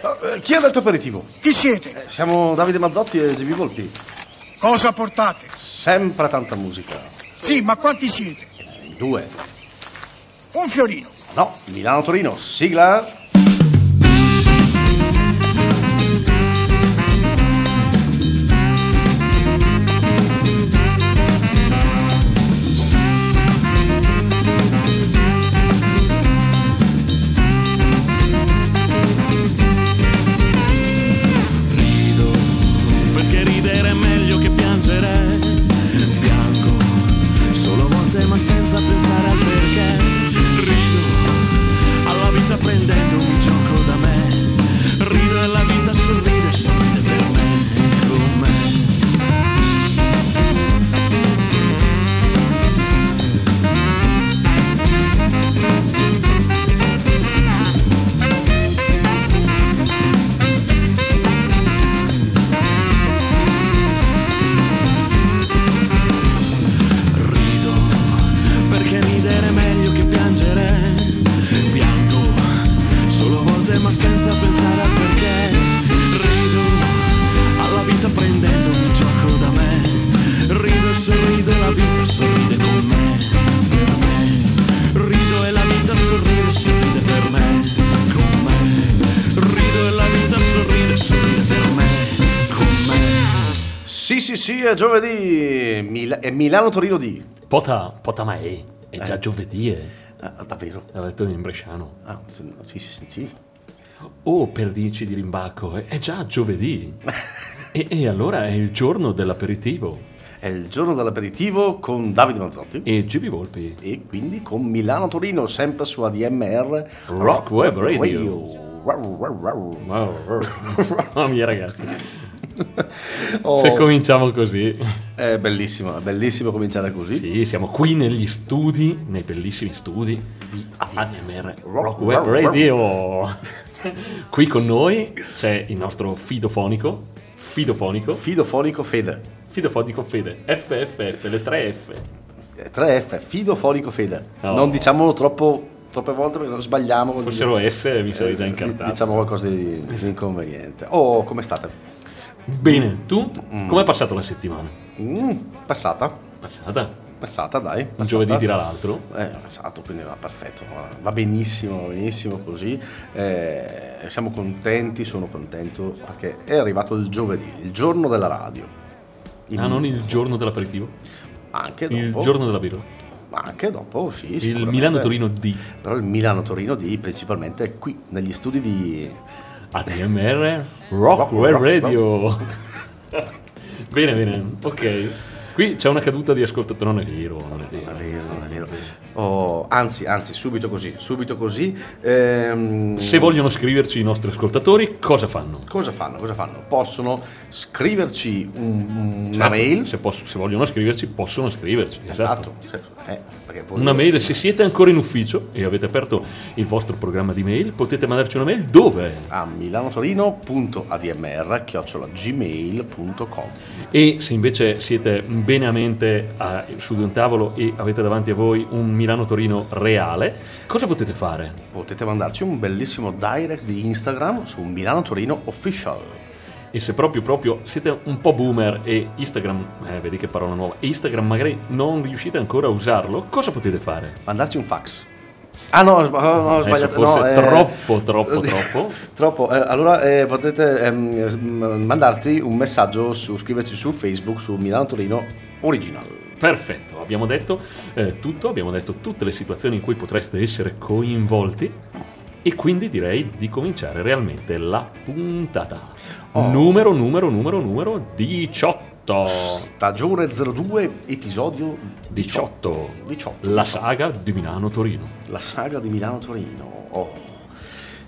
Eh, Chi ha detto aperitivo? Chi siete? Eh, Siamo Davide Mazzotti e GB Volpi. Cosa portate? Sempre tanta musica. Sì, ma quanti siete? Due. Un fiorino. No, Milano-Torino, sigla. Giovedì. Mil- è Milano-Torino di. Pota, pota ma è, è già giovedì, eh. Ah, davvero? L'ha detto in bresciano. Ah, sì, sì, sì, sì. Oh, per dici di rimbacco, è- è già giovedì. e, e allora è il giorno dell'aperitivo. È il giorno dell'aperitivo con Davide Mazzotti. E GB Volpi. E quindi con Milano-Torino, sempre su ADMR Rock Web Radio. Rau, rau. Wow, Mamma mia ragazzi, Oh, se cominciamo così. È bellissimo, è bellissimo cominciare così. Sì, siamo qui negli studi, nei bellissimi studi di ADMR Rock Web Radio. Qui con noi c'è il nostro fidofonico, fidofonico, Fidofonico Fede. fidofonico Fede, FFF, le 3 F. Eh, 3F, Fidofonico Fede. No. Non diciamolo troppo, troppe volte perché non sbagliamo. Fossero S mi sarei già Eh, incartato. Diciamo qualcosa di, di inconveniente. Oh, come state? Bene, tu come è passato la settimana? Mm, passata, Passata? passata dai. Un passata. giovedì tira l'altro? Eh, esatto, quindi va perfetto, va- benissimo, va benissimo così. Eh, siamo contenti, sono contento perché è arrivato il giovedì, il giorno della radio. Il- Ah, non il giorno dell'aperitivo? Anche dopo. Il giorno della birra? Anche dopo, sì. Il. Milano-Torino D. Però il Milano-Torino di principalmente qui, negli studi di... ADMR Rock Web Radio. bene, bene, ok. Qui c'è una caduta di ascoltatore, non è vero, non è Non è vero. vero, non è vero. Oh, anzi, anzi, subito così, subito così. Ehm, Se vogliono scriverci i nostri ascoltatori, cosa fanno? Cosa fanno? Cosa fanno? Possono scriverci un- una Certo, mail. Se, posso- se vogliono scriverci, possono scriverci. Esatto. Esatto. Eh, perché poi- Una mail, se siete ancora in ufficio e avete aperto il vostro programma di mail, potete mandarci una mail dove? a milanotorino.admr.gmail.com E se invece siete bene a mente a- su di un tavolo e avete davanti a voi un Milano-Torino reale, cosa potete fare? Potete mandarci un bellissimo direct di Instagram su Milano Torino Official. E se proprio proprio siete un po' boomer e Instagram, eh, vedi che parola nuova, e Instagram magari non riuscite ancora a usarlo, cosa potete fare? Mandarci un fax. Ah no, ho sba- no, ho Adesso sbagliato. forse no, eh, troppo, troppo, troppo. Troppo. Eh, allora eh, potete ehm, eh, mandarci un messaggio su, scriverci su Facebook su Milano Torino Original. Perfetto, abbiamo detto eh, tutto, abbiamo detto tutte le situazioni in cui potreste essere coinvolti e quindi direi di cominciare realmente la puntata. Oh. Numero, numero, numero, numero 18. Stagione 02, episodio 18. 18. La saga di Milano-Torino. La saga di Milano Torino. Oh.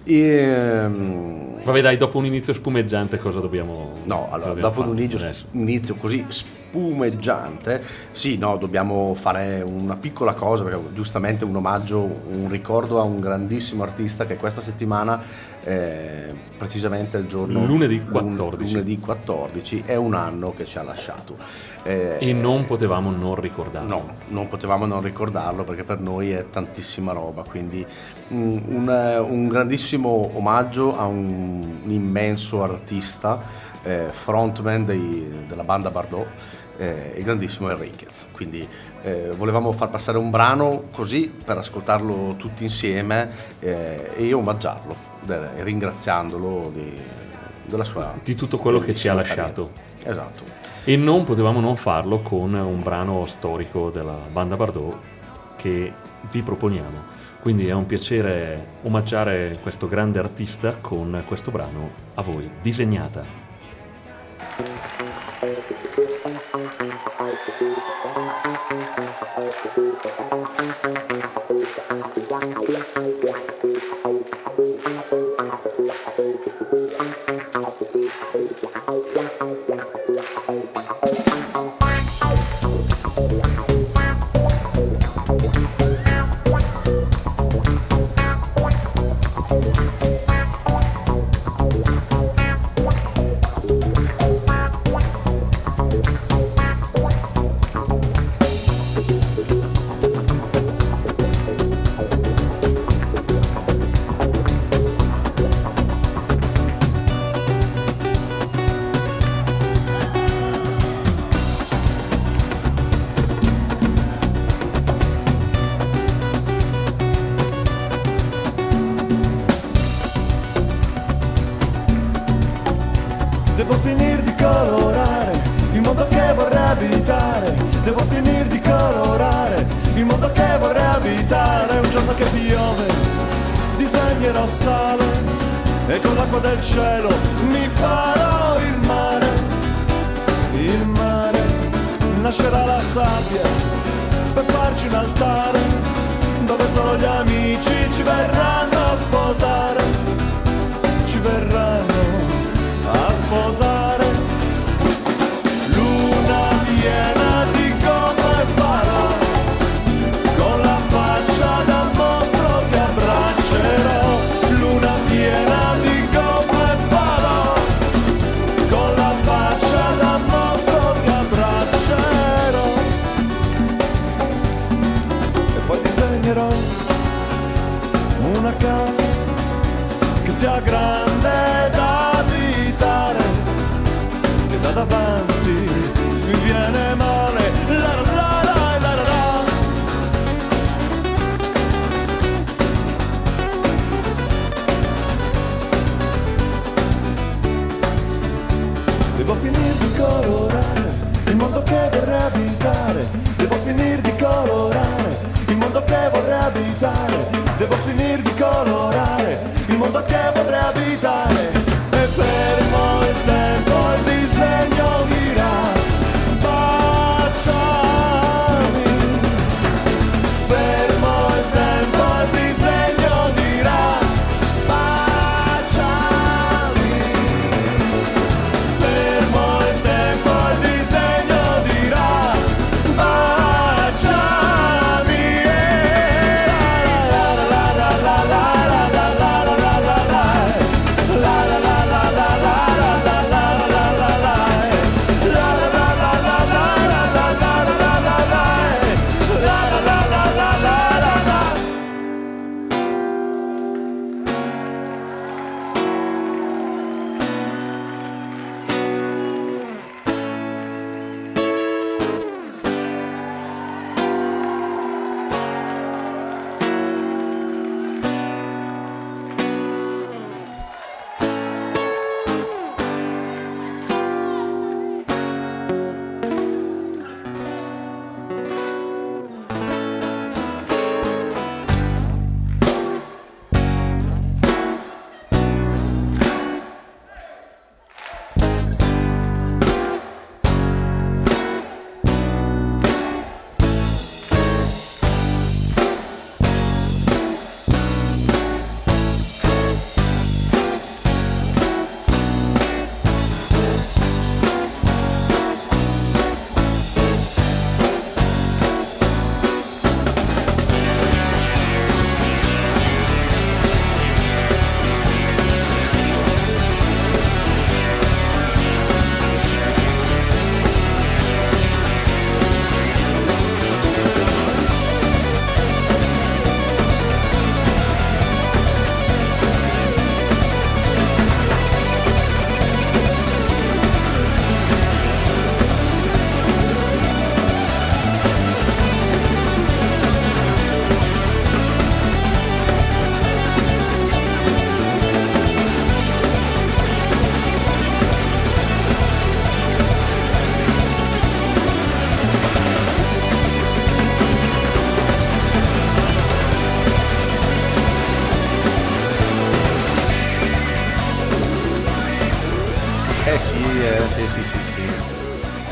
Ehm, Vabbè dai, dopo un inizio spumeggiante cosa dobbiamo... No, allora, dobbiamo dopo un inizio, inizio così spumeggiante, sì, no, dobbiamo fare una piccola cosa, perché giustamente un omaggio, un ricordo a un grandissimo artista che questa settimana, eh, precisamente il giorno... Lunedì lun- 14. Lunedì 14, è un anno che ci ha lasciato. Eh, E non potevamo non ricordarlo. No, non potevamo non ricordarlo perché per noi è tantissima roba, quindi mm, un, eh, un grandissimo omaggio a un, un immenso artista, eh, frontman dei- della banda Bardot, eh, il grandissimo Enriquez. Quindi eh, volevamo far passare un brano così per ascoltarlo tutti insieme eh, e omaggiarlo, ringraziandolo di, della sua... Di tutto quello che ci ha lasciato. carriera. Esatto. E non potevamo non farlo con un brano storico della banda Bardot che vi proponiamo. Quindi è un piacere omaggiare questo grande artista con questo brano a voi, disegnata. Devo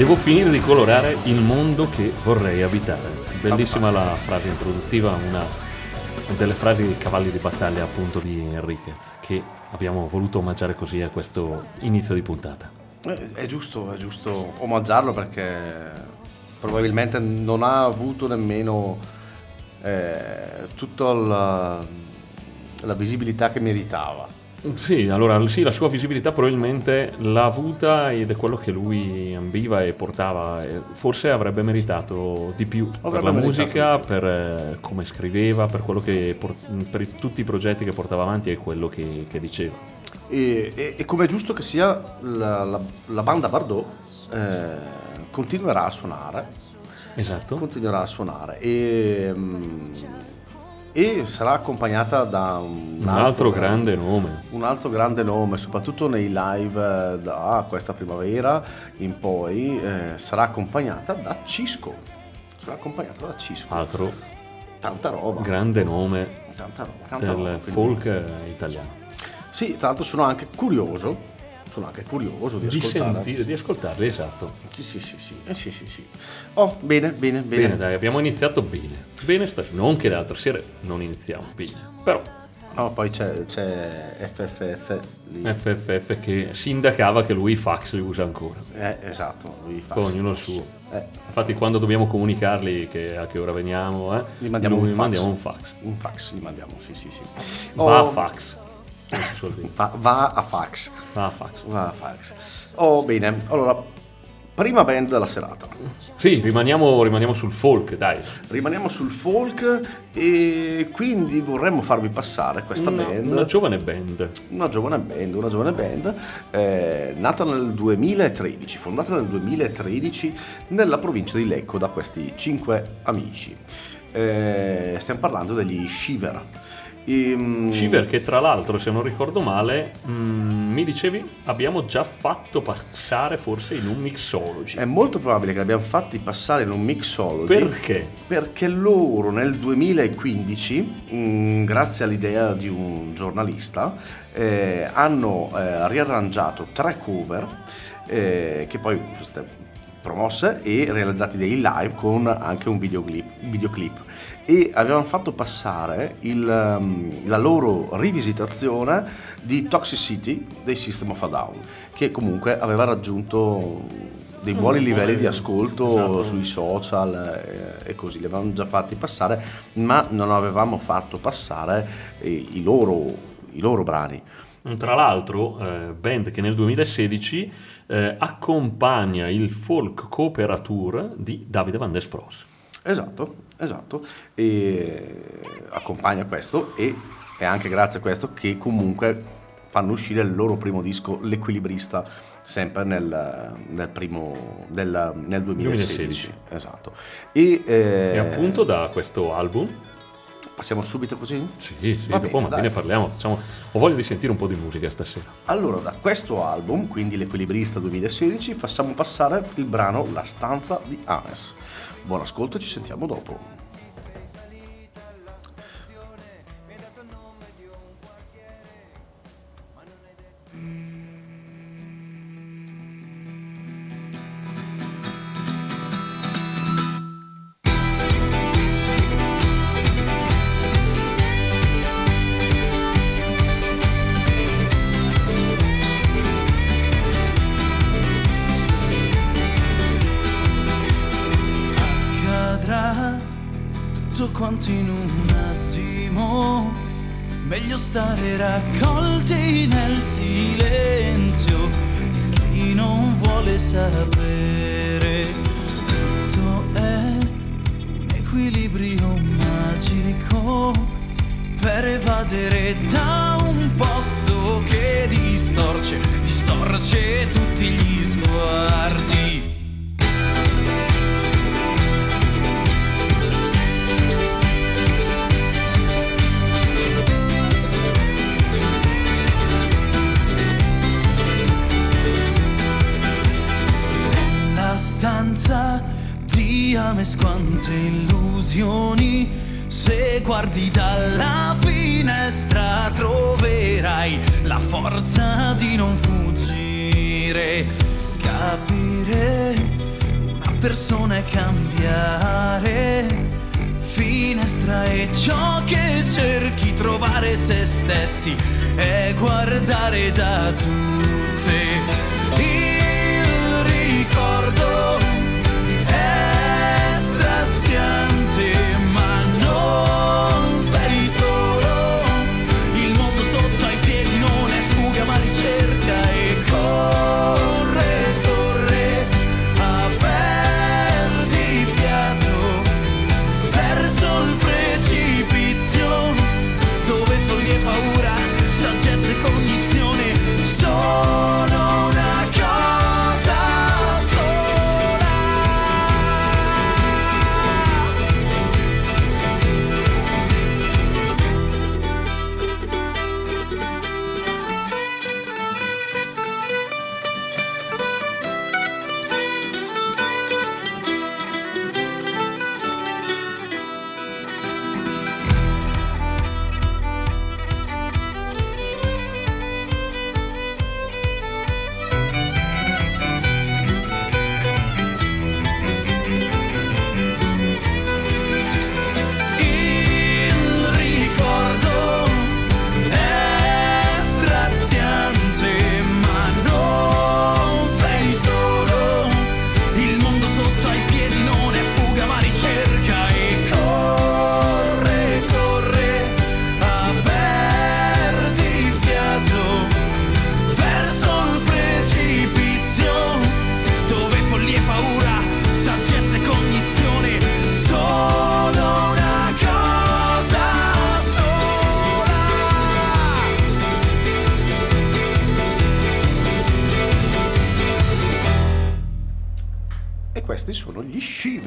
Devo finire di colorare il mondo che vorrei abitare. Bellissima la frase introduttiva, una delle frasi dei cavalli di battaglia appunto di Enriquez, che abbiamo voluto omaggiare così a questo inizio di puntata. Eh, È giusto, è giusto omaggiarlo perché probabilmente non ha avuto nemmeno eh, tutta la, la visibilità che meritava. Sì, allora sì, la sua visibilità probabilmente l'ha avuta ed è quello che lui ambiva e portava. Forse avrebbe meritato di più per Avrebbe la meritato musica, per eh, come scriveva, per, quello che per tutti i progetti che portava avanti e quello che, che diceva. E, e, e come è giusto che sia, la, la- la banda Bardot eh, continuerà a suonare, Esatto. continuerà a suonare e, mm, e sarà accompagnata da un, Un altro grande nome. un altro grande nome, soprattutto nei live eh, da questa primavera in poi, eh, sarà accompagnata da Cisco. Sarà accompagnata da Cisco. Altro Tanta roba. grande nome tanta roba, tanta del roba, folk eh, italiano. Sì, tra l'altro sono anche curioso. Sono anche curioso di Di, ascoltare. sentire, di ascoltarli, esatto. Sì, sì, sì, sì. Eh, sì, sì, sì. Oh, bene, bene, bene. Bene, dai, abbiamo iniziato bene. Bene, stasera. Non che le altre sere non iniziamo bene. Però No, poi c'è, c'è FFF lì. FFF che sindacava che lui i fax li usa ancora. Eh, esatto, lui fa. Poi ognuno il suo. Eh, Infatti quando dobbiamo comunicarli che a che ora veniamo, eh, Gli mandiamo lui un fax. mandiamo un fax. un fax gli mandiamo, sì, sì, sì. Va a Oh, fax. Va, va a fax. Va a fax. Va a fax. Oh, bene. Allora, prima band della serata. Sì, rimaniamo, rimaniamo sul folk, dai. Rimaniamo sul folk e quindi vorremmo farvi passare questa Una, band. una giovane band. Una giovane band, una giovane band eh, nata nel 2013, fondata nel 2013 nella provincia di Lecco da questi cinque amici. Eh, stiamo parlando degli Shiver. Ehm, Shiver che tra l'altro, se non ricordo male, mm, mi dicevi, abbiamo già fatto passare forse in un mixology. È molto probabile che abbiamo fatti passare in un mixology Perché? perché loro nel 2015, mh, grazie all'idea di un giornalista, eh, hanno eh, riarrangiato tre cover eh, che poi sono state promosse e realizzati dei live con anche un videoclip, videoclip. E avevano fatto passare il, um, la loro rivisitazione di Toxicity dei System of a Down che comunque aveva raggiunto dei buoni livelli di ascolto Esatto. sui social eh, e così li avevamo già fatti passare ma non avevamo fatto passare eh, i, loro, i loro brani Tra l'altro, eh, band che nel 2016 eh, accompagna il folk cooperatur di Davide Van der Spross. Esatto, esatto. E accompagna questo e è anche grazie a questo che comunque fanno uscire il loro primo disco, L'Equilibrista, sempre nel, nel primo, del, nel 2016. 2016. Esatto. E, eh, E appunto da questo album, passiamo subito così? sì, sì, Va dopo bene, mattina dai. parliamo, facciamo, ho voglia di sentire un po' di musica stasera. Allora, da questo album, quindi L'Equilibrista 2016, facciamo passare il brano La stanza di Ames. Buon ascolto ci sentiamo dopo. Di Ames quante illusioni. Se guardi dalla finestra troverai la forza di non fuggire. Capire persona è cambiare. Finestra e ciò che cerchi trovare se stessi è guardare da tutte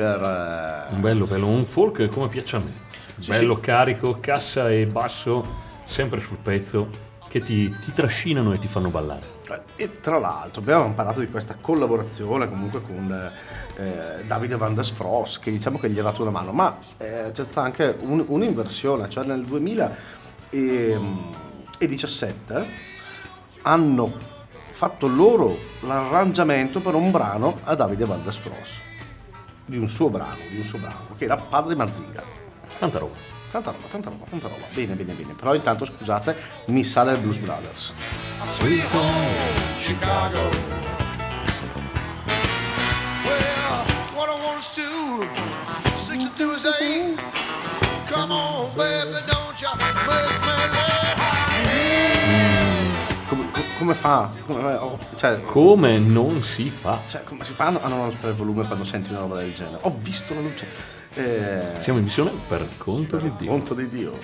gli Shiver. Un bello, bello, un folk come piace a me. Sì, bello, sì. carico, cassa e basso, sempre sul pezzo, che ti, ti trascinano e ti fanno ballare. E tra l'altro abbiamo parlato di questa collaborazione comunque con eh, Davide Van der Spross che diciamo che gli ha dato una mano, ma eh, c'è stata anche un- un'inversione, cioè nel 2017 hanno fatto loro l'arrangiamento per un brano a Davide Van der Spross, di un suo brano, di un suo brano, che era Padre Mazinga. Tanta roba. Tanta roba, tanta roba, tanta roba. Bene, bene, bene. Però intanto scusate, mi sale il Blues Brothers. Sweet home, Chicago. Well, what I want us to, six and two is eight. Come on, baby, don't you Come, co- come fa? Come, oh, cioè, Come non si fa? cioè, come si fa a non alzare il volume quando senti una roba del genere? Ho visto la luce. Eh, Siamo in missione per conto di Dio. conto di Dio.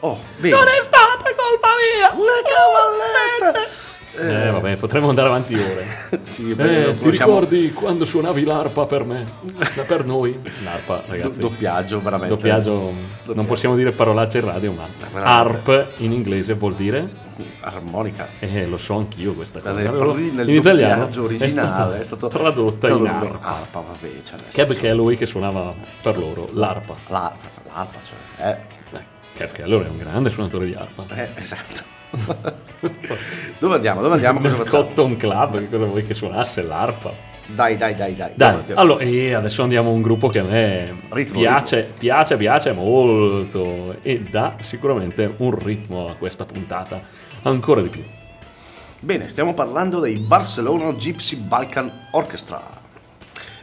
Oh, bene. è stata colpa mia! Le cavallette! Eh, vabbè, potremmo andare avanti ore. Sì, beh, Eh, ti conosciamo- ricordi quando suonavi l'arpa per me? Per noi? L'arpa, Do- ragazzi. doppiaggio, veramente. Doppiaggio, non Doppiaggio. possiamo dire parolacce in radio, ma veramente. ARP in inglese vuol dire, Armonica. eh, lo so anch'io questa cosa. Nel, Però nel in italiano originale è stato tradotta in tradotto ARPA. Arpa, vabbè, cioè, Cab senso- Calloway che suonava per loro l'ARPA. L'arpa, l'arpa, cioè, eh, Cab Calloway è un grande suonatore di arpa. eh, esatto. Dove andiamo? Dove andiamo? Cosa Nel? Cotton Club, che cosa vuoi che suonasse l'arpa? Dai, dai, dai, dai. Dai, allora, e adesso andiamo a un gruppo che a me Ritmo, piace, piace, piace molto e dà sicuramente un ritmo a questa puntata ancora di più. Bene, stiamo parlando dei Barcelona Gypsy Balkan Orchestra.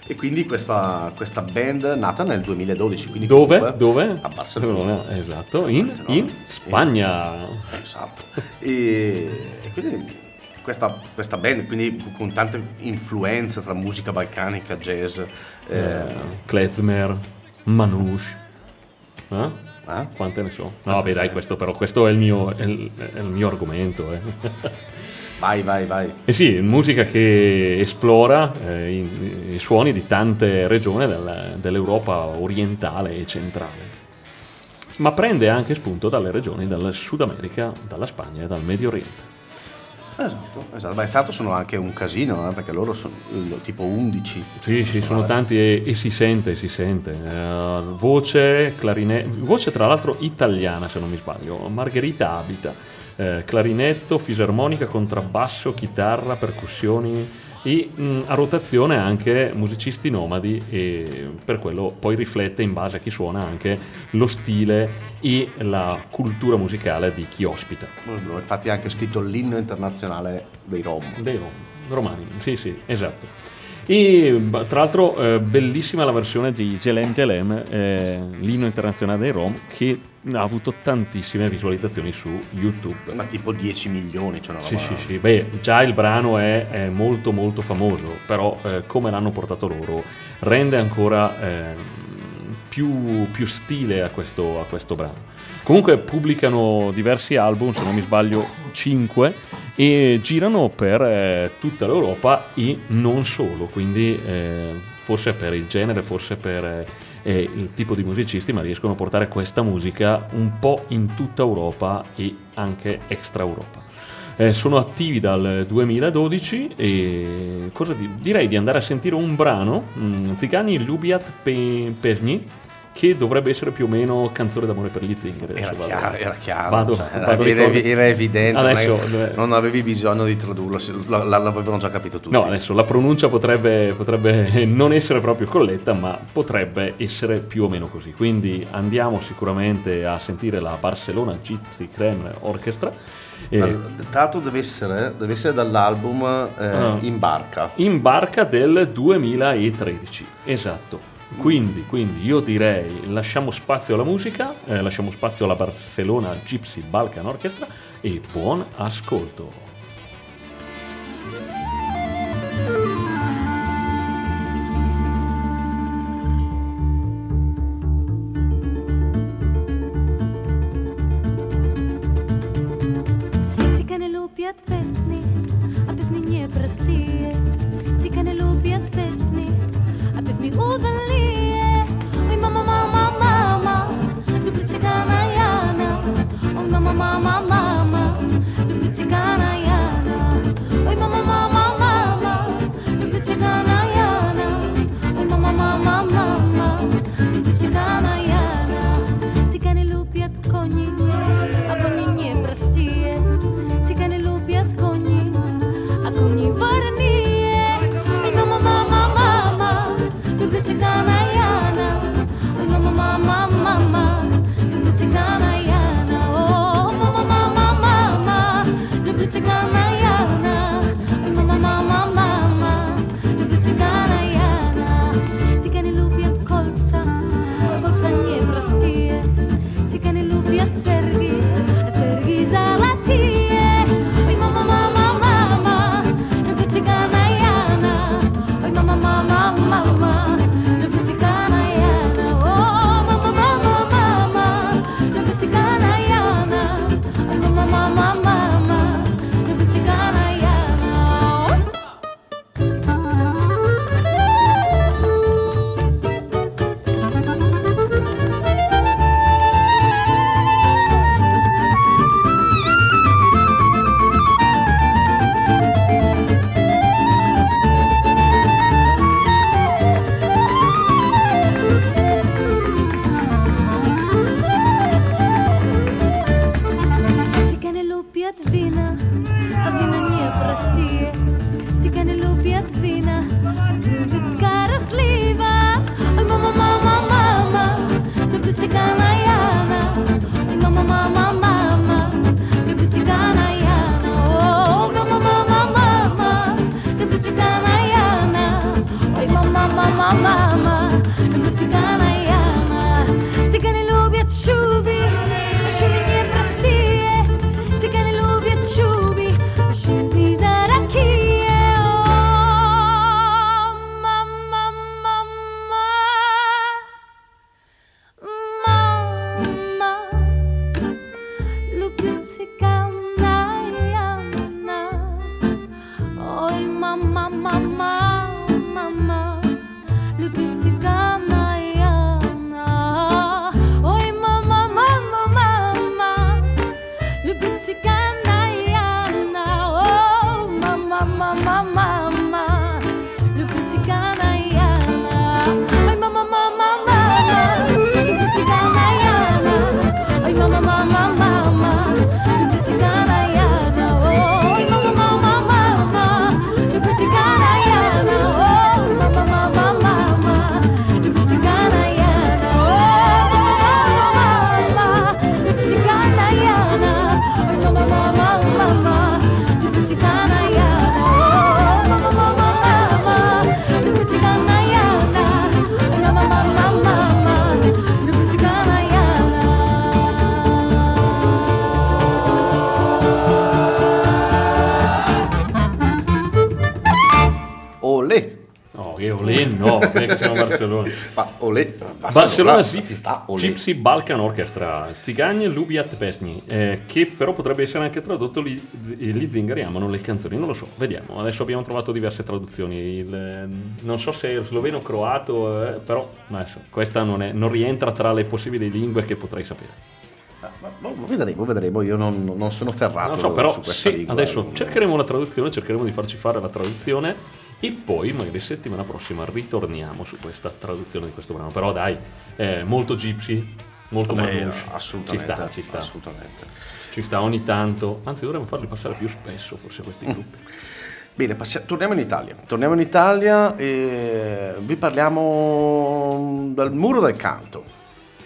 E quindi questa, questa band nata nel 2012. Quindi Dove? Dove? A Barcellona. esatto, in, Barcellona. in Spagna. Esatto. E, e quindi questa, questa band, quindi con tante influenze tra musica balcanica, jazz, eh, Eh, Klezmer, Manouche. Eh? eh? Quante ne so? No, vabbè, dai, questo però, questo è il mio, è il, è il mio argomento. eh. Vai, vai, vai. E sì, musica che esplora eh, i, i suoni di tante regioni del- dell'Europa orientale e centrale, ma prende anche spunto dalle regioni del Sud America, dalla Spagna e dal Medio Oriente. Esatto, esatto. Beh, è stato sono anche un casino, eh, perché loro sono eh, tipo 11. Sì, sì, sono tanti e, e si sente, si sente. Eh, voce, clarinetto, voce tra l'altro italiana se non mi sbaglio, Margherita Abita, eh, clarinetto, fisarmonica, contrabbasso, chitarra, percussioni, e mh, a rotazione anche musicisti nomadi e per quello poi riflette in base a chi suona anche lo stile e la cultura musicale di chi ospita. Infatti ha anche scritto l'inno internazionale dei Rom. Dei rom, romani, sì sì, esatto. E tra l'altro eh, bellissima la versione di Gelem Gelem, eh, l'inno internazionale dei Rom, che ha avuto tantissime visualizzazioni su YouTube. Ma tipo 10 milioni, cioè una Sì, roba- sì, sì, beh, già il brano è, è molto molto famoso, però eh, come l'hanno portato loro rende ancora ehm, più, più stile a questo, a questo brano. Comunque pubblicano diversi album, se non mi sbaglio 5, e girano per eh, tutta l'Europa e non solo, quindi eh, forse per il genere, forse per eh, il tipo di musicisti, ma riescono a portare questa musica un po' in tutta Europa e anche extra Europa. Eh, sono attivi dal 2012 e di- direi di andare a sentire un brano, mm, Zigani Lubiat Pe- Perni, che dovrebbe essere più o meno canzone d'amore per gli zingari. Era chiaro, era chiaro, vado- cioè, era, vado era- era evidente, Adesso, eh, non avevi bisogno di tradurlo, l'avevano già capito tutti. No, adesso la pronuncia potrebbe, potrebbe non essere proprio corretta, ma potrebbe essere più o meno così. Quindi andiamo sicuramente a sentire la Barcellona Gypsy Creme Orchestra. eh, l'altro deve essere, deve essere dall'album eh, Ah. In Barca. in barca del 2013, esatto. Quindi, quindi io direi lasciamo spazio alla musica, eh, lasciamo spazio alla Barcellona Gypsy Balkan Orchestra e buon ascolto. Ma olè, Barcellona sì, ci sta, olè. Gypsy Balkan Orchestra, Zigagne Lubiat Pesni, eh, che però potrebbe essere anche tradotto gli, gli zingari amano le canzoni, non lo so, vediamo, adesso abbiamo trovato diverse traduzioni, il, eh, non so se è sloveno o croato, eh, però adesso, questa non, è- non rientra tra le possibili lingue che potrei sapere. Ma- ma vedremo, vedremo, io non, non sono ferrato Non so, però su questa sì, lingua. adesso cercheremo la traduzione, cercheremo di farci fare la traduzione e poi magari settimana prossima ritorniamo su questa traduzione di questo brano. Però dai, è molto gypsy, molto manouche. assolutamente, Ci sta, ci sta. assolutamente. Ci sta ogni tanto, anzi dovremmo farli passare più spesso forse questi gruppi. Bene, passia- torniamo in Italia. Torniamo in Italia e vi parliamo del Muro del Canto.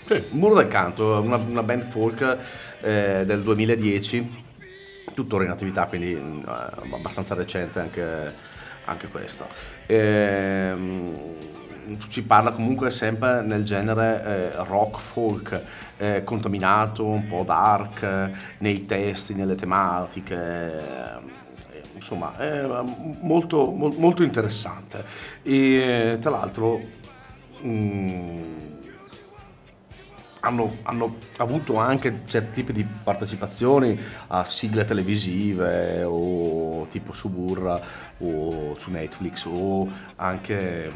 Sì. Muro del Canto, una, una band folk eh, del 2010, tuttora in attività, quindi eh, abbastanza recente anche, anche questa. Ehm, si parla comunque sempre nel genere eh, rock folk, eh, contaminato, un po' dark, eh, nei testi, nelle tematiche. eh, insomma, è molto, mol- molto interessante. E tra l'altro. mm, hanno, hanno avuto anche certi tipi di partecipazioni a sigle televisive o tipo su Burra o su Netflix o anche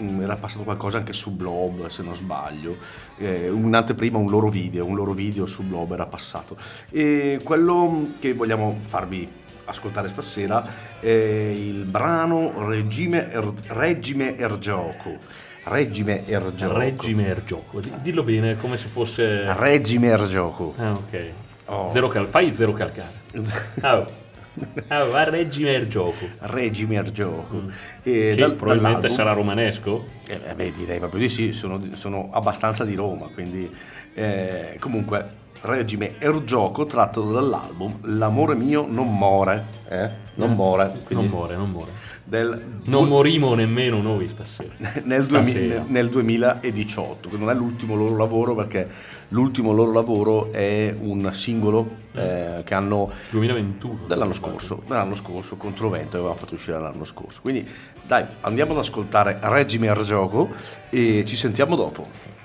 mm, era passato qualcosa anche su Blob se non sbaglio. Eh, un'anteprima un loro video un loro video su Blob era passato. E quello che vogliamo farvi ascoltare stasera è il brano Regime, Er- Regime Ergioco Regime Ergioco Regime Ergioco, Di- dillo bene come se fosse... Regime Ergioco Ah ok, Oh. Zero cal- fai zero calcare. Oh. Ah, va Regime Ergioco. Regime Ergioco Mm. e Che dal- probabilmente sarà romanesco. Eh, eh, beh, direi proprio di sì, sono, sono abbastanza di Roma, quindi eh, comunque Regime Ergioco tratto dall'album L'amore mio non muore, eh? non Eh, muore, Non quindi muore, non muore. Del Non morimo nemmeno noi stasera. nel, Stasera. nel 2018, che non è l'ultimo loro lavoro perché l'ultimo loro lavoro è un singolo eh, che hanno 2021. dell'anno scorso, dell'anno scorso contro Vento che avevamo fatto uscire l'anno scorso. Quindi dai, andiamo ad ascoltare Regime Ergioco e ci sentiamo dopo.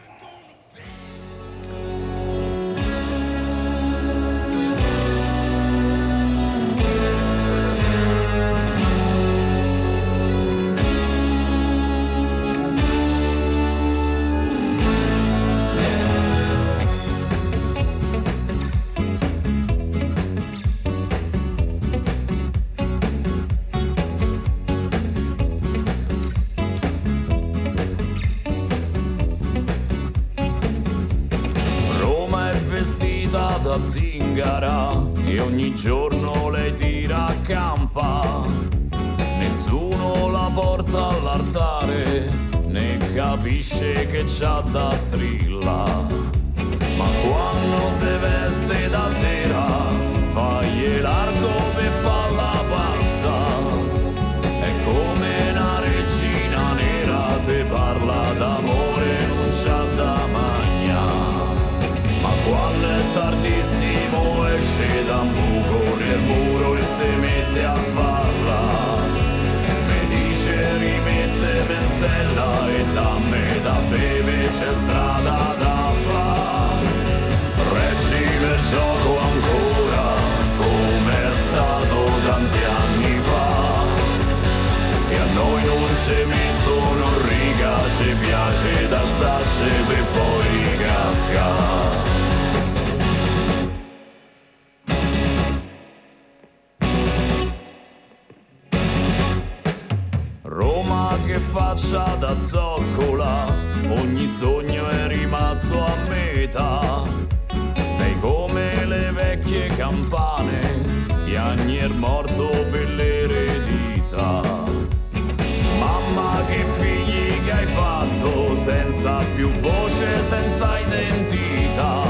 Senza più voce, senza identità.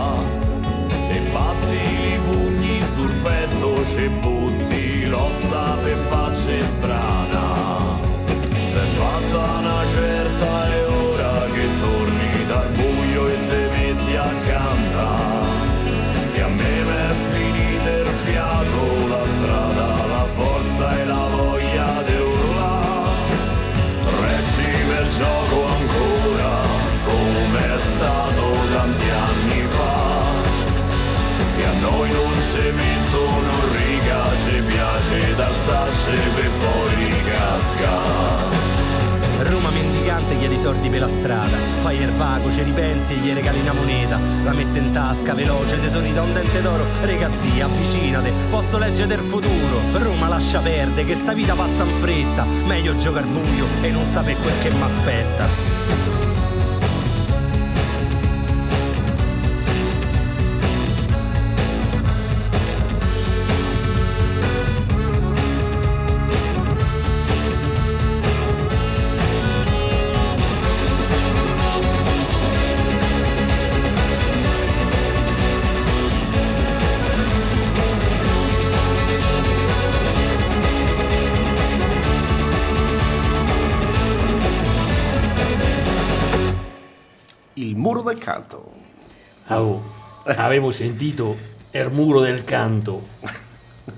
Te batti i pugni sul petto, ci butti l'ossa per facce sbrana. Piace d'alzarsi per poi ricascare. Roma mendicante chiede i soldi per la strada. Fai il vago, ci ripensi e gli regali una moneta. La mette in tasca, veloce, tesori da un dente d'oro. Ragazzi, avvicinate, posso leggere del futuro. Roma lascia perdere, che sta vita passa in fretta. Meglio giocare buio e non sapere quel che m'aspetta canto. Oh, avevo sentito il muro del canto.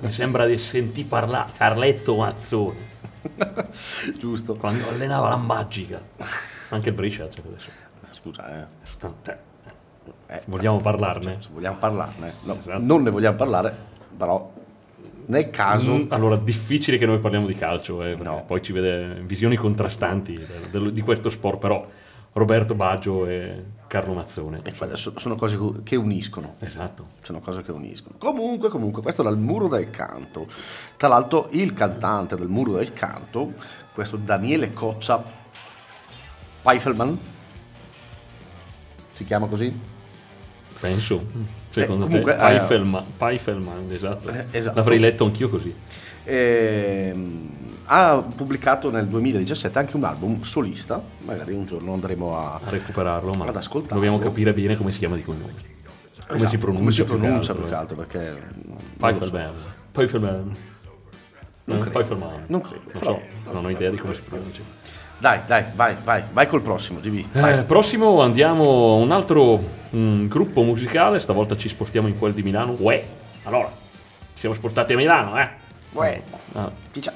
Mi sembra di sentire parlare Carletto Mazzoni Giusto. quando allenava la magica. Anche il Brescia c'è adesso. Scusa, eh. Eh, Eh, Vogliamo parlarne? Se vogliamo parlarne. No, Esatto. Non ne vogliamo parlare, però nel caso... Mm, Allora, difficile che noi parliamo di calcio, eh, No. poi ci vede visioni contrastanti di questo sport, però Roberto Baggio e Carlo Mazzone. E sono cose co- che uniscono. Esatto. Sono cose che uniscono. Comunque, comunque, questo era il muro del canto. Tra l'altro, il cantante del muro del canto, questo Daniele Coccia Pfeifferman, si chiama così? Penso. Secondo Eh, comunque, te? eh, Pfeifferman, Pfeifferman, esatto. Eh, esatto. L'avrei letto anch'io così. Ehm, ha pubblicato nel 2017 anche un album solista, magari un giorno andremo a, A recuperarlo, ma ad ascoltarlo. dobbiamo capire bene come si chiama di cognome. Come Esatto, si pronuncia, come si più che pronuncia altro, più che eh. altro, perché non lo so. Pfeifferman. Non Eh, credo. Pfeifferman. Non credo, Non però- so, non ho idea di come si pronuncia. Dai, dai, vai, vai, vai col prossimo, GB. Eh, prossimo andiamo a un altro mm, gruppo musicale, stavolta ci spostiamo in quel di Milano. Uè, allora, ci siamo spostati a Milano, eh? Uè. Ah, Chi c'è?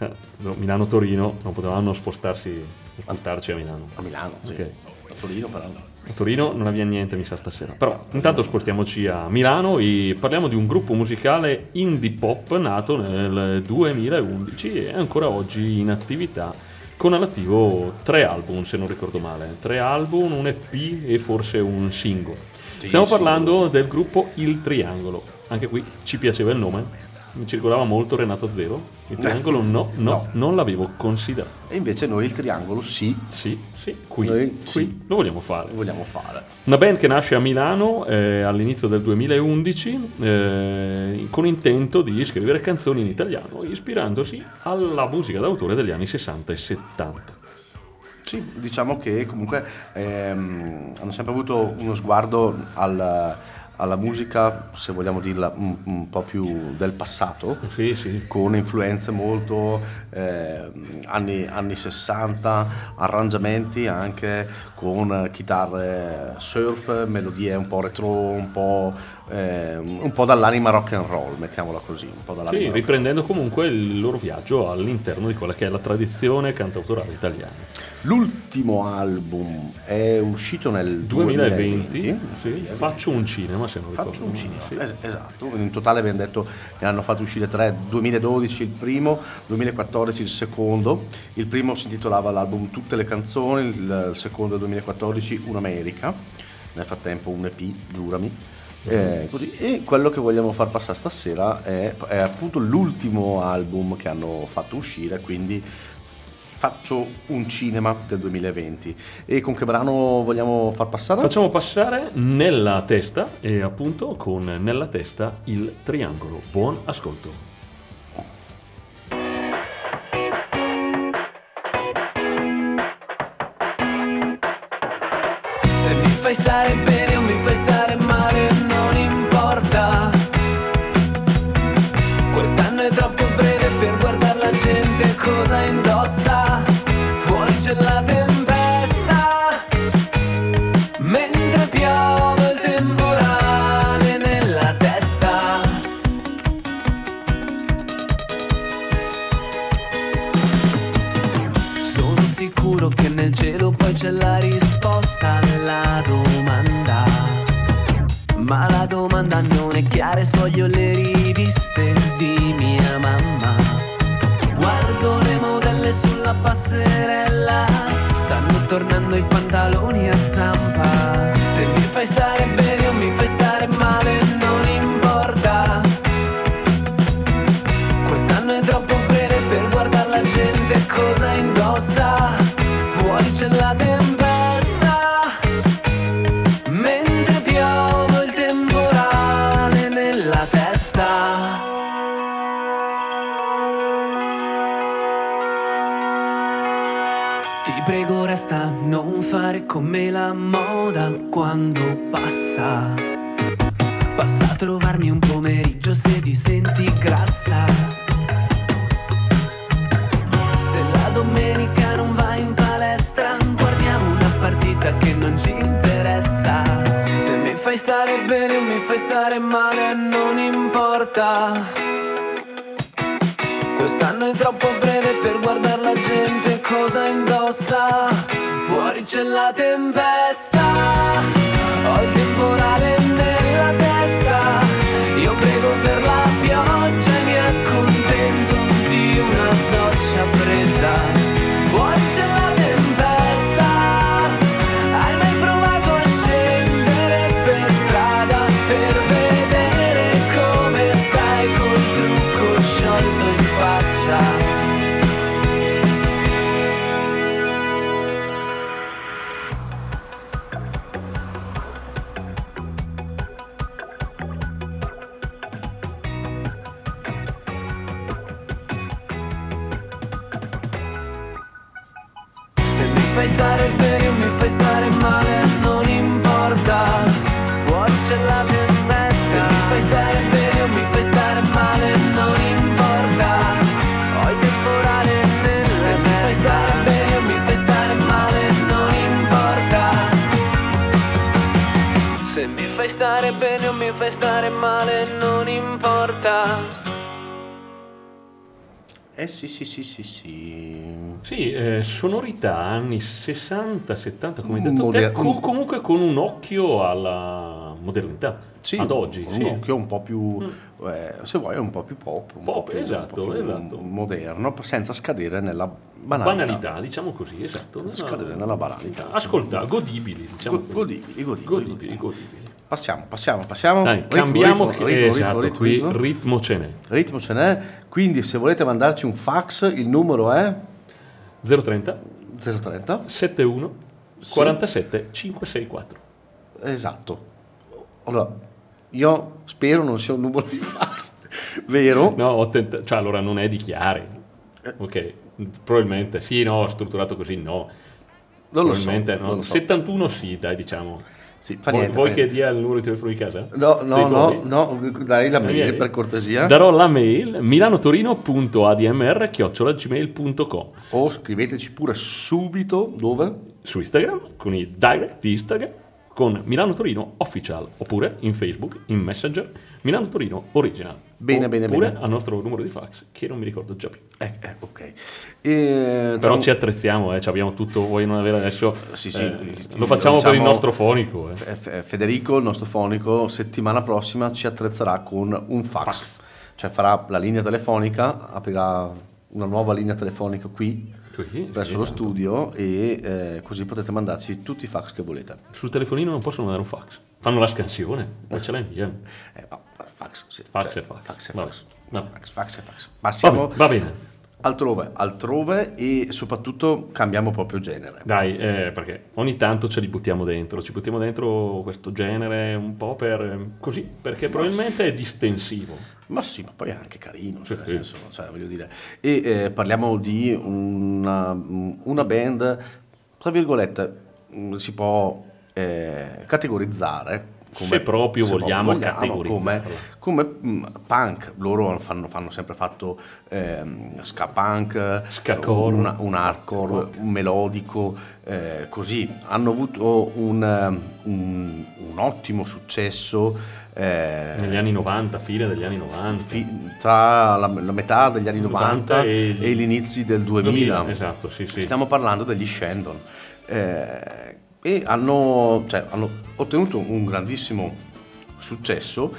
Eh, no, Milano-Torino, non potevamo non spostarsi, spostarci a Milano. A Milano, sì. Ok. A Torino però. A Torino non avviene niente, mi sa, stasera. Però intanto spostiamoci a Milano e parliamo di un gruppo musicale indie pop nato nel 2011 e ancora oggi in attività con all'attivo tre album, se non ricordo male. Tre album, un EP e forse un singolo. Stiamo parlando del gruppo Il Triangolo. Anche qui ci piaceva il nome. Mi circolava molto Renato Zero. Il Triangolo no, no, No. non l'avevo considerato. E invece noi il triangolo sì, Sì, sì, qui, Noi qui sì. lo vogliamo fare. vogliamo fare. Una band che nasce a Milano eh, all'inizio del 2011 eh, con intento di scrivere canzoni in italiano, ispirandosi alla musica d'autore degli anni 60 e 70. Sì, diciamo che comunque ehm, hanno sempre avuto uno sguardo al- alla musica, se vogliamo dirla, un, un po' più del passato, Sì, sì. con influenze molto ehm, anni, anni 60, arrangiamenti anche con chitarre surf, melodie un po' retro, un po', ehm, un po' dall'anima rock and roll, mettiamola così, un po' dall'anima Sì, riprendendo comunque il loro viaggio all'interno di quella che è la tradizione cantautorale italiana. L'ultimo album è uscito nel 2020, 2020. sì, faccio un cinema se non ricordo Faccio un cinema, sì. es- esatto, in totale abbiamo detto che hanno fatto uscire tre, 2012 il primo, 2014 il secondo, il primo si intitolava l'album Tutte le canzoni, il, secondo del 2014 Un'America, nel frattempo un EP, giurami. Eh, così. E quello che vogliamo far passare stasera è, è appunto l'ultimo album che hanno fatto uscire, quindi faccio un cinema del 2020. E con che brano vogliamo far passare? Facciamo passare nella testa e appunto con nella testa il triangolo. Buon ascolto. Se mi fai stare bene domanda non è chiara e sfoglio le riviste di mia mamma. Guardo le modelle sulla passerella, stanno tornando i pantaloni a zampa. Se mi fai stare bene stare male, non importa. Quest'anno è troppo breve per guardare la gente cosa indossa. Fuori c'è la tempesta, stare bene o mi fai stare male, non importa. Eh sì, sì, sì, sì, sì. Sì, eh, sonorità anni 60-70, come hai detto Moder- te, co- comunque con un occhio alla modernità, Sì, ad oggi. un sì. occhio un po' più, eh, se vuoi, un po' più pop, un Pop, po' più, esatto, un po' più esatto. moderno, senza scadere nella banalità. Banalità, diciamo così, esatto. Senza scadere nella banalità. Ascolta, godibili, diciamo Go- così. godibili, godibili, godibili, godibili. Passiamo, passiamo, passiamo. Dai, Ritmo, cambiamo, ritmo, ritmo, esatto, ritmo, qui ritmo. ritmo ce n'è. Ritmo ce n'è, quindi se volete mandarci un fax, il numero è 030 030. 71 47 564. Esatto. Allora, io spero non sia un numero di fax, vero? No, tenta- cioè allora non è di chiari. Ok, probabilmente sì, no, strutturato così no. Non lo so, probabilmente no. non lo so. 71 sì, dai, diciamo. Sì, fa Vuoi, niente, vuoi fa che niente. dia il numero di telefono di casa? No, no, no, no, dai la Eh, mail per cortesia. Darò la mail milanotorino.admr.gmail.com O scriveteci pure subito dove? su Instagram con i direct di Instagram con Milano Torino Official oppure in Facebook, in Messenger, Milano Torino Original. Bene, bene, bene. al nostro numero di fax che non mi ricordo già più. Eh, eh, ok. E, Però tra- ci attrezziamo, eh, abbiamo tutto, vuoi non avere adesso... Sì, sì, eh, lo facciamo per il diciamo- nostro fonico. eh. Federico, il nostro fonico, settimana prossima ci attrezzerà con un fax. Cioè farà la linea telefonica, aprirà una nuova linea telefonica qui Qui, presso sì, lo esatto. studio e eh, così potete mandarci tutti i fax che volete. Sul telefonino non possono mandare un fax. Fanno la scansione, poi ce la inviano. Eh, ma- fax, sì, Fax cioè, e fax. fax e Vabbè, fax. vabbè. Fax, fax e fax. Passiamo Va bene, va bene. Altrove, altrove e soprattutto cambiamo proprio genere. Dai, eh, perché ogni tanto ce li buttiamo dentro, ci buttiamo dentro questo genere un po' per eh, così, perché probabilmente è distensivo. Ma sì, ma poi è anche carino, cioè, Sì, nel sì. senso, cioè, voglio dire. E eh, parliamo di una, una band, tra virgolette, mh, si può eh, categorizzare. Se proprio vogliamo come, categorizzarla. come mh, punk, loro fanno, fanno sempre fatto ehm, ska punk, un, un hardcore, un melodico, eh, così. Hanno avuto un, ehm, un- un ottimo successo. eh, Negli anni 90, fine degli anni 90. fi- tra la, la metà degli anni 90, 90 e, e gli inizi del 2000. 2000, esatto, sì, sì. Stiamo parlando degli Shandon. Eh, e hanno, cioè, hanno ottenuto un grandissimo successo,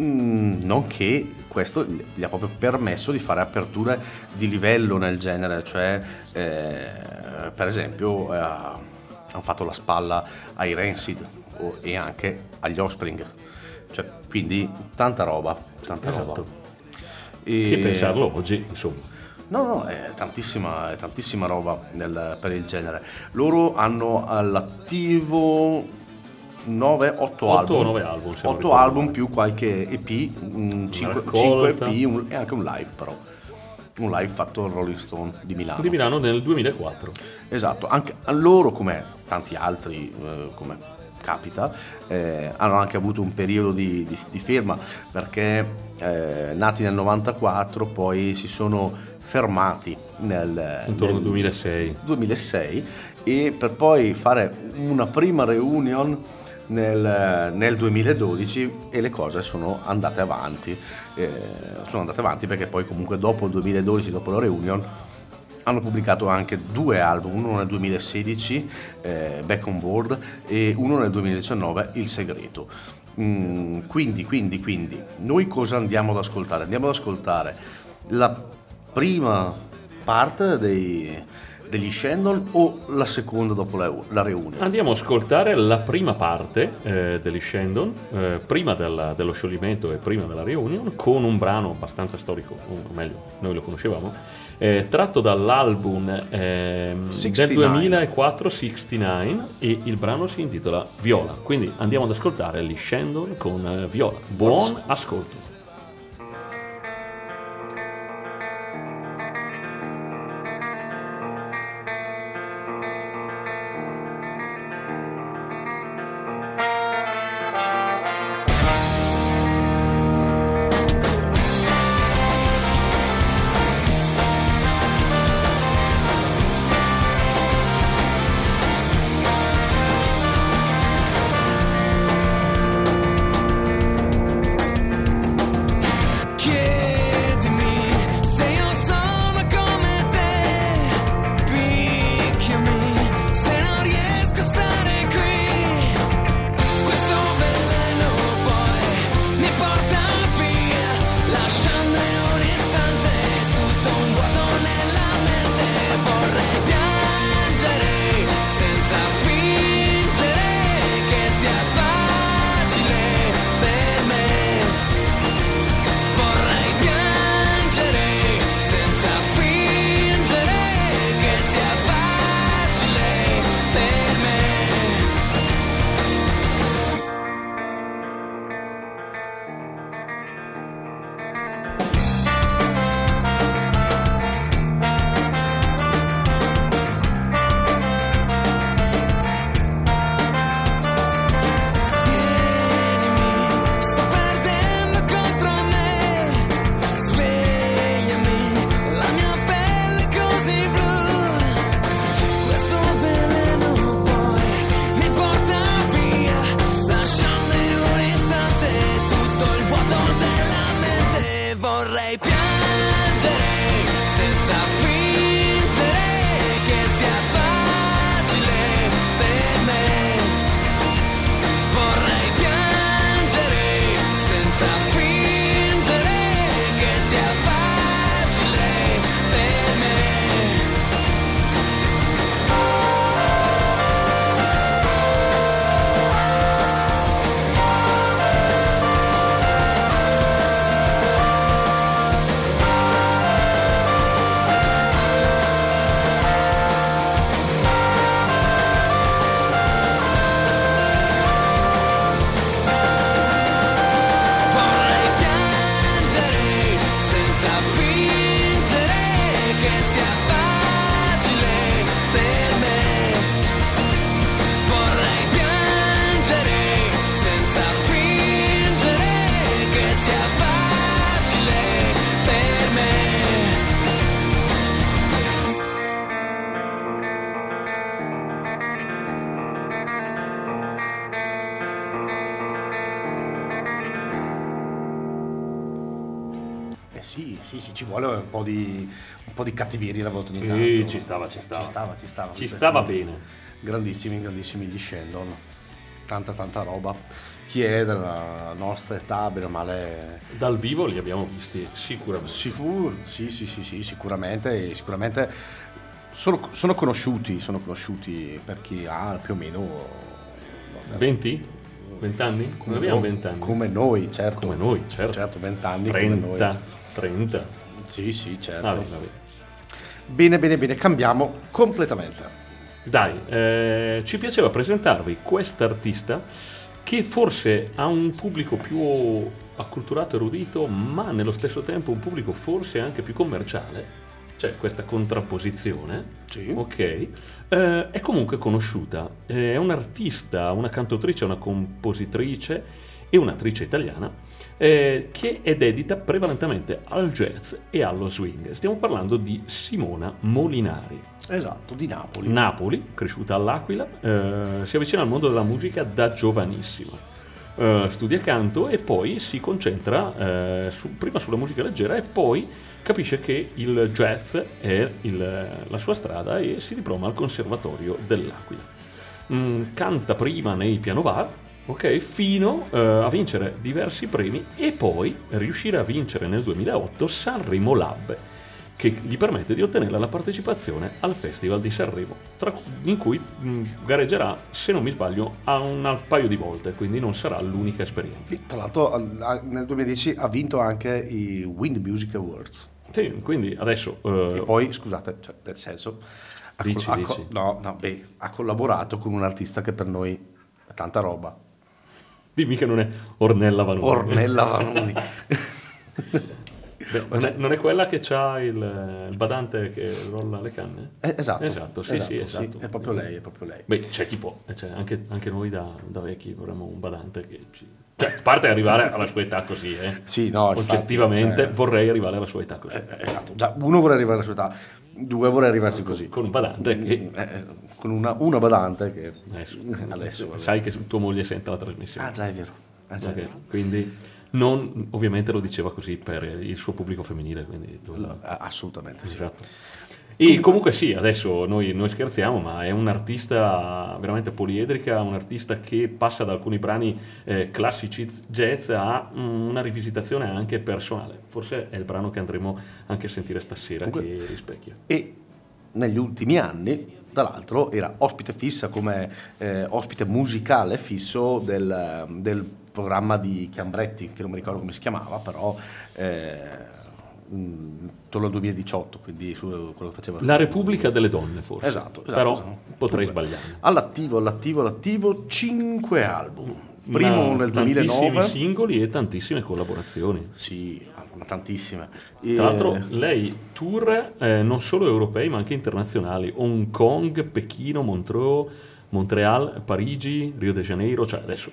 mm, nonché questo gli ha proprio permesso di fare aperture di livello nel genere, cioè eh, per esempio eh, hanno fatto la spalla ai Rancid o- e anche agli Offspring, cioè, quindi tanta roba, tanta Esatto. roba. E- Che pensarlo oggi, insomma. No, no, è tantissima, è tantissima roba nel- per il genere. Loro hanno all'attivo 9, 8 Otto album. o nove album, se non 8 ricordo album più qualche EP, 5, raccolta. EP un- e anche un live però. Un live fatto al Rolling Stone di Milano. Di Milano nel 2004. Esatto, anche a loro come tanti altri, eh, come capita, eh, hanno anche avuto un periodo di, di- di ferma perché eh, nati nel 94 poi si sono fermati nel, Intorno nel 2006. 2006 e per poi fare una prima reunion nel, nel 2012 e le cose sono andate avanti. Eh, sono andate avanti perché poi comunque dopo il 2012, dopo la reunion, hanno pubblicato anche due album, uno nel 2016, eh, Back on Board, e uno nel 2019, Il Segreto. Mm, quindi, quindi, quindi, noi cosa andiamo ad ascoltare? Andiamo ad ascoltare la prima parte dei- degli Shandon o la seconda dopo la, la reunion? Andiamo ad ascoltare la prima parte eh, degli Shandon, eh, prima della- dello scioglimento e prima della reunion, con un brano abbastanza storico, o meglio, noi lo conoscevamo, eh, tratto dall'album ehm, del 69. 2004 69 e il brano si intitola Viola. Quindi andiamo ad ascoltare gli Shandon con eh, Viola. Buon ascolto. Eh sì, sì, sì, ci vuole un po' di, un po' di cattiveria una volta Sì, tanto. ci stava, ci stava. Ci stava, ci stava. Ci stava bene. Grandissimi, grandissimi gli Shandon. Tanta, tanta roba. chi è della nostra età, bene o male, Dal vivo li abbiamo visti sicuramente. sicuro, sì, sì, sì, sì, sicuramente, sicuramente sono, sono conosciuti, sono conosciuti per chi ha più o meno 20? 20 anni? Come abbiamo 20 anni? come noi, certo. Come noi, certo. Certo, 20 anni come noi. 30. 30. Sì, sì, certo. Vabbè, vabbè. Bene, bene, bene, cambiamo completamente. Dai, eh, ci piaceva presentarvi quest'artista che forse ha un pubblico più acculturato, erudito, ma nello stesso tempo un pubblico forse anche più commerciale. C'è questa contrapposizione. Sì. Ok. Eh, è comunque conosciuta. È un'artista, una cantautrice, una compositrice e un'attrice italiana eh, che è dedita prevalentemente al jazz e allo swing. Stiamo parlando di Simona Molinari. Esatto, di Napoli. Napoli, cresciuta all'Aquila, eh, si avvicina al mondo della musica da giovanissima. Eh, studia canto e poi si concentra eh, su- prima sulla musica leggera e poi capisce che il jazz è il- la sua strada e si diploma al Conservatorio dell'Aquila. Mm, canta prima nei piano bar, ok, fino eh, a vincere diversi premi e poi riuscire a vincere nel 2008 Sanremo Lab che gli permette di ottenere la partecipazione al Festival di Sanremo, tra in cui mh, gareggerà, se non mi sbaglio, a un paio di volte, quindi non sarà l'unica esperienza. Tra l'altro nel 2010 ha vinto anche i Wind Music Awards. Sì, quindi adesso eh, E poi, scusate, cioè, nel senso, ha, Dici, ha dici. co- no, no, beh, ha collaborato con un artista che per noi è tanta roba. Dimmi che non è Ornella Vanoni. Ornella Vanoni. Beh, non, è, non è quella che ha il, il badante che rolla le canne? Eh, esatto. Esatto, sì, sì, esatto. è proprio lei, è proprio lei. Beh, c'è chi può, cioè, anche, anche noi da, da vecchi vorremmo un badante che ci... Cioè, a parte arrivare alla sua età così, eh. Sì, no, infatti, Oggettivamente cioè- vorrei arrivare alla sua età così. Eh, esatto, già uno vorrei arrivare alla sua età, due vorrei arrivarci così. Con un badante che... Eh, eh, con una, una badante che Adesso, sai che tua moglie sente la trasmissione. Ah già è vero. Ah, già è Ok, vero. Quindi non, ovviamente lo diceva così per il suo pubblico femminile. Quindi Assolutamente sì. E comunque sì, adesso noi, noi scherziamo, ma è un'artista veramente poliedrica, un artista che passa da alcuni brani eh, classici jazz a mm, una rivisitazione anche personale. Forse è il brano che andremo anche a sentire stasera Comunque- che rispecchia. E negli ultimi anni, tra l'altro, era ospite fissa come eh, ospite musicale fisso del, del programma di Chiambretti, che non mi ricordo come si chiamava, però eh, mh, intorno al 2018, quindi su quello che faceva. La Repubblica delle Donne, forse. Esatto, esatto, Però esatto. potrei Dunque, sbagliare. All'attivo, all'attivo, all'attivo, 5 album. Primo Ma nel Tantissimi 2009. singoli e tantissime collaborazioni. Sì, ma tantissime. Tra l'altro lei tour eh, non solo europei ma anche internazionali, Hong Kong, Pechino, Montreux, Montreal, Parigi, Rio de Janeiro, cioè adesso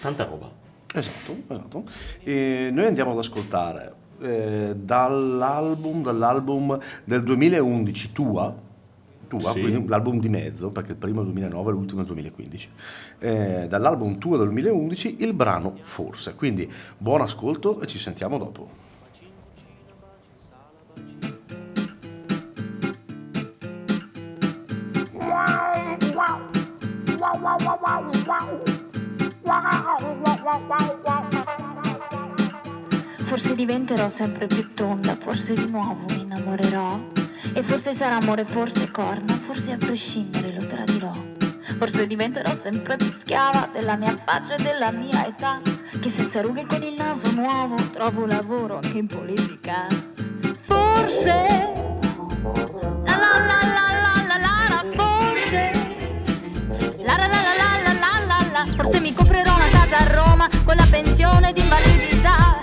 tanta roba. Esatto, esatto. E noi andiamo ad ascoltare eh, dall'album, dall'album del 2011 tua, tua Sì. quindi l'album di mezzo, perché il primo è il 2009 e l'ultimo è il 2015, eh, dall'album tua del 2011 il brano Forse. Quindi buon ascolto e ci sentiamo dopo. Forse diventerò sempre più tonda, forse di nuovo mi innamorerò. E forse sarà amore, forse corna, forse a prescindere lo tradirò. Forse diventerò sempre più schiava della mia faccia e della mia età. Che senza rughe e con il naso nuovo trovo lavoro anche in politica. Forse. La la la la la la la la, forse. La la la la la la la la la. Forse mi comprerò una casa a Roma con la pensione di invalidità.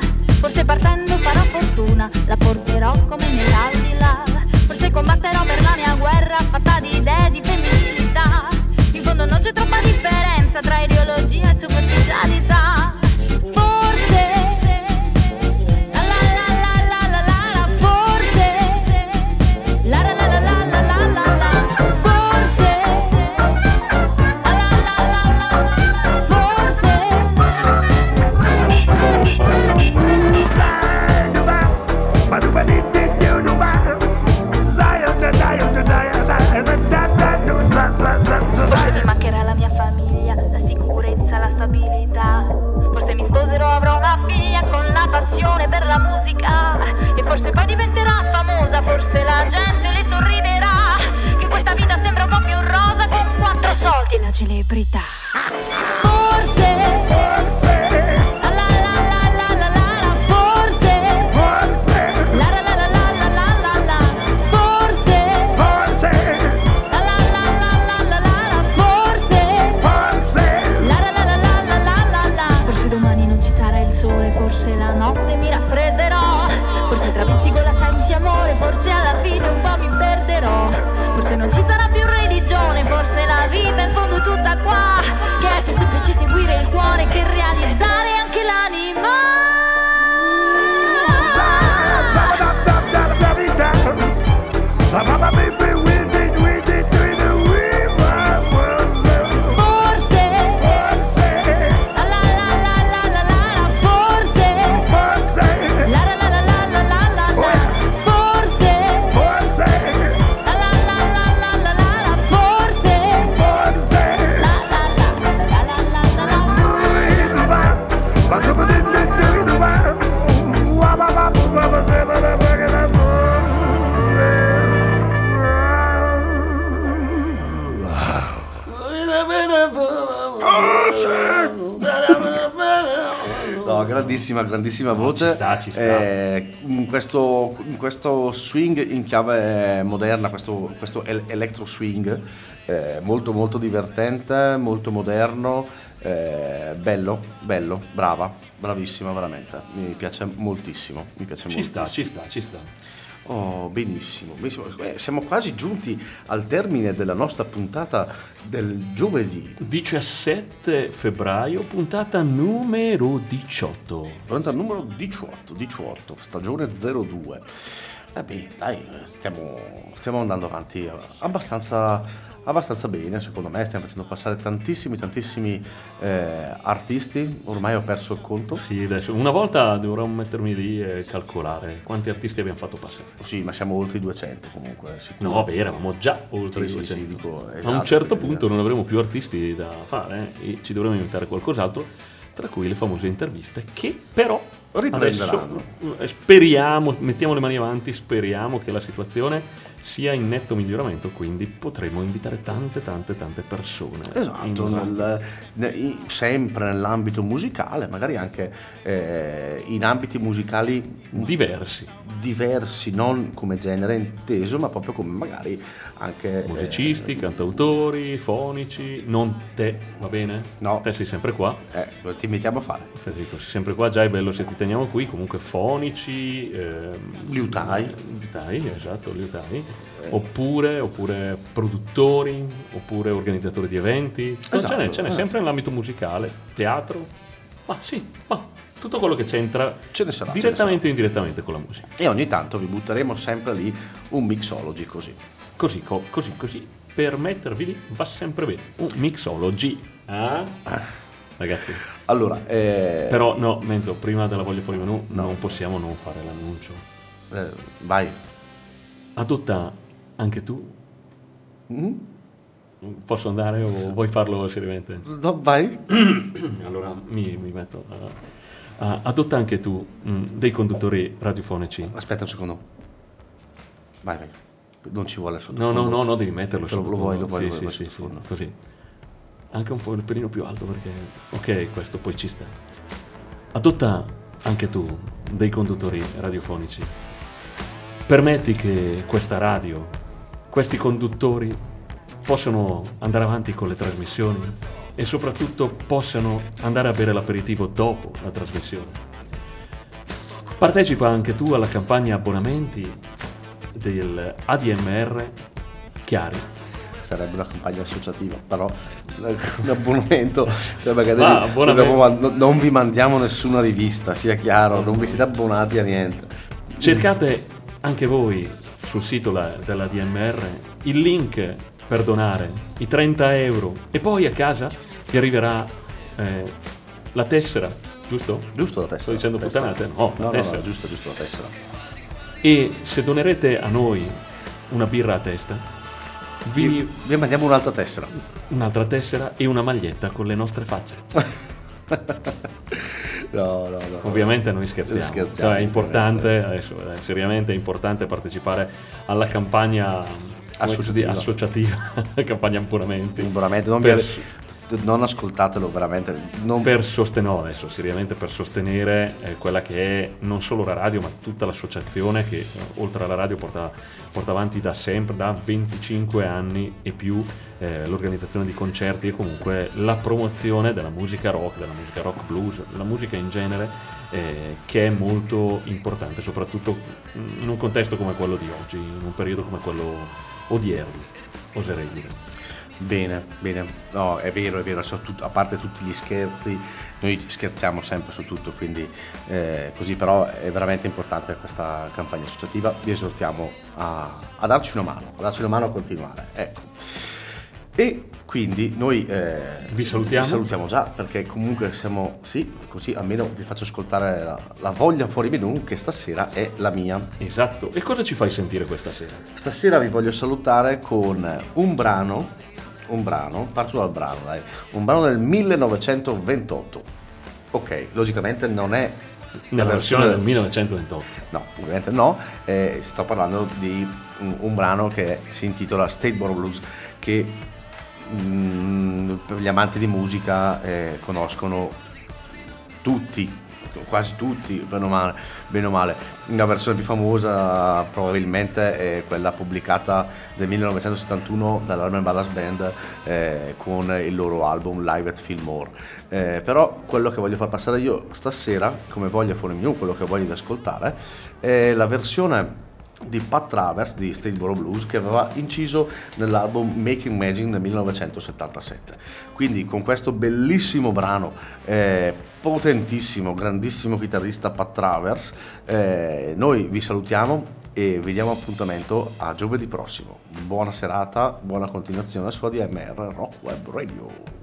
Forse partendo farò fortuna, la porterò come nell'aldilà. Forse combatterò per la mia guerra fatta di idee di femminilità. In fondo non c'è troppa differenza tra ideologia musica e forse poi diventerà famosa, forse la gente le sorriderà, che questa vita sembra un po' più rosa con quattro soldi la celebrità. Forse, forse non ci sarà più religione, forse la vita in fondo è tutta qua, che è più semplice seguire il cuore che realizzare grandissima, grandissima voce. ci sta, ci sta. Eh, in questo, in questo swing in chiave moderna, questo, questo el- electro swing, eh, molto molto divertente, molto moderno, eh, bello, bello, brava, bravissima veramente. Mi piace moltissimo, mi piace Ci moltissimo. sta, ci sta, ci sta. Oh, benissimo, benissimo. Eh, siamo quasi giunti al termine della nostra puntata del giovedì. 17 febbraio, puntata numero 18. Puntata numero 18, 18, stagione 02. Vabbè, dai, stiamo, stiamo andando avanti abbastanza, abbastanza bene, secondo me. Stiamo facendo passare tantissimi, tantissimi eh, artisti. Ormai ho perso il conto. Sì, adesso una volta dovrò mettermi lì e calcolare quanti artisti abbiamo fatto passare. Sì, ma siamo oltre i 200 comunque. sicuro. No, vabbè, eravamo già oltre Sì, i sì, 200. sì, dico, A un esatto, certo punto non avremo più artisti da fare eh, e ci dovremo inventare qualcos'altro, tra cui le famose interviste che però Riprenderanno. adesso eh, speriamo, mettiamo le mani avanti, speriamo che la situazione sia in netto miglioramento, quindi potremo invitare tante tante tante persone. Esatto, nel- ne- i- sempre nell'ambito musicale, magari anche eh, in ambiti musicali diversi, diversi, non come genere inteso, ma proprio come magari anche... eh, Musicisti, cantautori, fonici, non te, va bene? No. Te sei sempre qua. Eh, ti invitiamo a fare. Federico, sei sempre qua, già è bello se ti teniamo qui, comunque fonici, ehm, Liutai. liutai, esatto, liutai, oppure, oppure produttori, oppure organizzatori di eventi, No, Esatto, ce n'è, ce n'è eh. sempre nell'ambito musicale, teatro, ma sì, ma tutto quello che c'entra sarà. direttamente o indirettamente con la musica. E ogni tanto vi butteremo sempre lì un mixology così. Così, co- così, così, per mettervi lì va sempre bene, un mixology. Ah? Ragazzi, Allora, eh, Però no, Menzo, prima della voglia fuori menù non possiamo non fare l'annuncio. eh, vai. Adotta anche tu? Mm? Posso andare o vuoi farlo seriamente? No, vai. Allora mi, mi metto. a- a- adotta anche tu mm, dei conduttori radiofonici. Aspetta un secondo. Vai, vai. Non ci vuole il No, sottofondo. no, no, no, devi metterlo Te lo, lo sottofondo. vuoi, lo vuoi, Sì, lo vuoi sì, sì, sì, sottofondo. così. Anche un po' il pelino più alto perché... Ok, questo poi ci sta. Adotta anche tu dei conduttori radiofonici. Permetti che questa radio, questi conduttori possano andare avanti con le trasmissioni e soprattutto possano andare a bere l'aperitivo dopo la trasmissione. Partecipa anche tu alla campagna abbonamenti del ADMR Chiari. Sarebbe una campagna associativa, però eh, un abbonamento sembra che Ah, dobbiamo non vi mandiamo nessuna rivista, sia chiaro, non vi siete abbonati a niente. Cercate anche voi sul sito la- della DMR il link per donare i 30 euro e poi a casa vi arriverà eh, la tessera, giusto? Giusto la tessera. Sto dicendo tessera. puttanate? No, la no, no, tessera. no, giusto, giusto la tessera. E se donerete a noi una birra a testa, vi Vi mandiamo un'altra tessera. un'altra tessera e una maglietta con le nostre facce. No, no, no. Ovviamente noi scherziamo, Scherziamo, Cioè, è importante, ovviamente. adesso, eh, seriamente è importante partecipare alla campagna Associativa. associativa, campagna ampunamenti. Veramente, non, per, non ascoltatelo veramente. Non, per sostenere, adesso seriamente per sostenere eh, quella che è non solo la radio ma tutta l'associazione che eh, oltre alla radio porta, porta avanti da sempre, da 25 anni e più eh, l'organizzazione di concerti e comunque la promozione della musica rock, della musica rock blues, la musica in genere eh, che è molto importante soprattutto in un contesto come quello di oggi, in un periodo come quello odierno, oserei dire. Bene, bene, no, è vero, è vero, tut- a parte tutti gli scherzi, noi scherziamo sempre su tutto, quindi eh, così però è veramente importante questa campagna associativa, vi esortiamo a, a darci una mano, a darci una mano a continuare, ecco. E quindi noi eh, Vi salutiamo. vi salutiamo già perché comunque siamo, sì, così almeno vi faccio ascoltare la, la voglia fuori menù che stasera è la mia. Esatto, e cosa ci fai sentire questa sera? Stasera vi voglio salutare con un brano, un brano, parto dal brano, dai, un brano del 1928. Ok, logicamente non è Nella versione del 1928. No, ovviamente no, eh, sto parlando di un, un brano che si intitola Stateboro Blues che mm, per gli amanti di musica eh, conoscono tutti, quasi tutti, bene o, male, bene o male. La versione più famosa probabilmente è quella pubblicata nel 1971 dall'Alman Brothers Band eh, con il loro album Live at Fillmore. Eh, però quello che voglio far passare io stasera, come voglia fuori menu, quello che voglio ascoltare, è la versione di Pat Travers di Stateboro Blues che aveva inciso nell'album Making Magic nel 1977. Quindi con questo bellissimo brano, eh, potentissimo, grandissimo chitarrista Pat Travers, eh, noi vi salutiamo e vi diamo appuntamento a giovedì prossimo. Buona serata, buona continuazione su ADMR Rock Web Radio.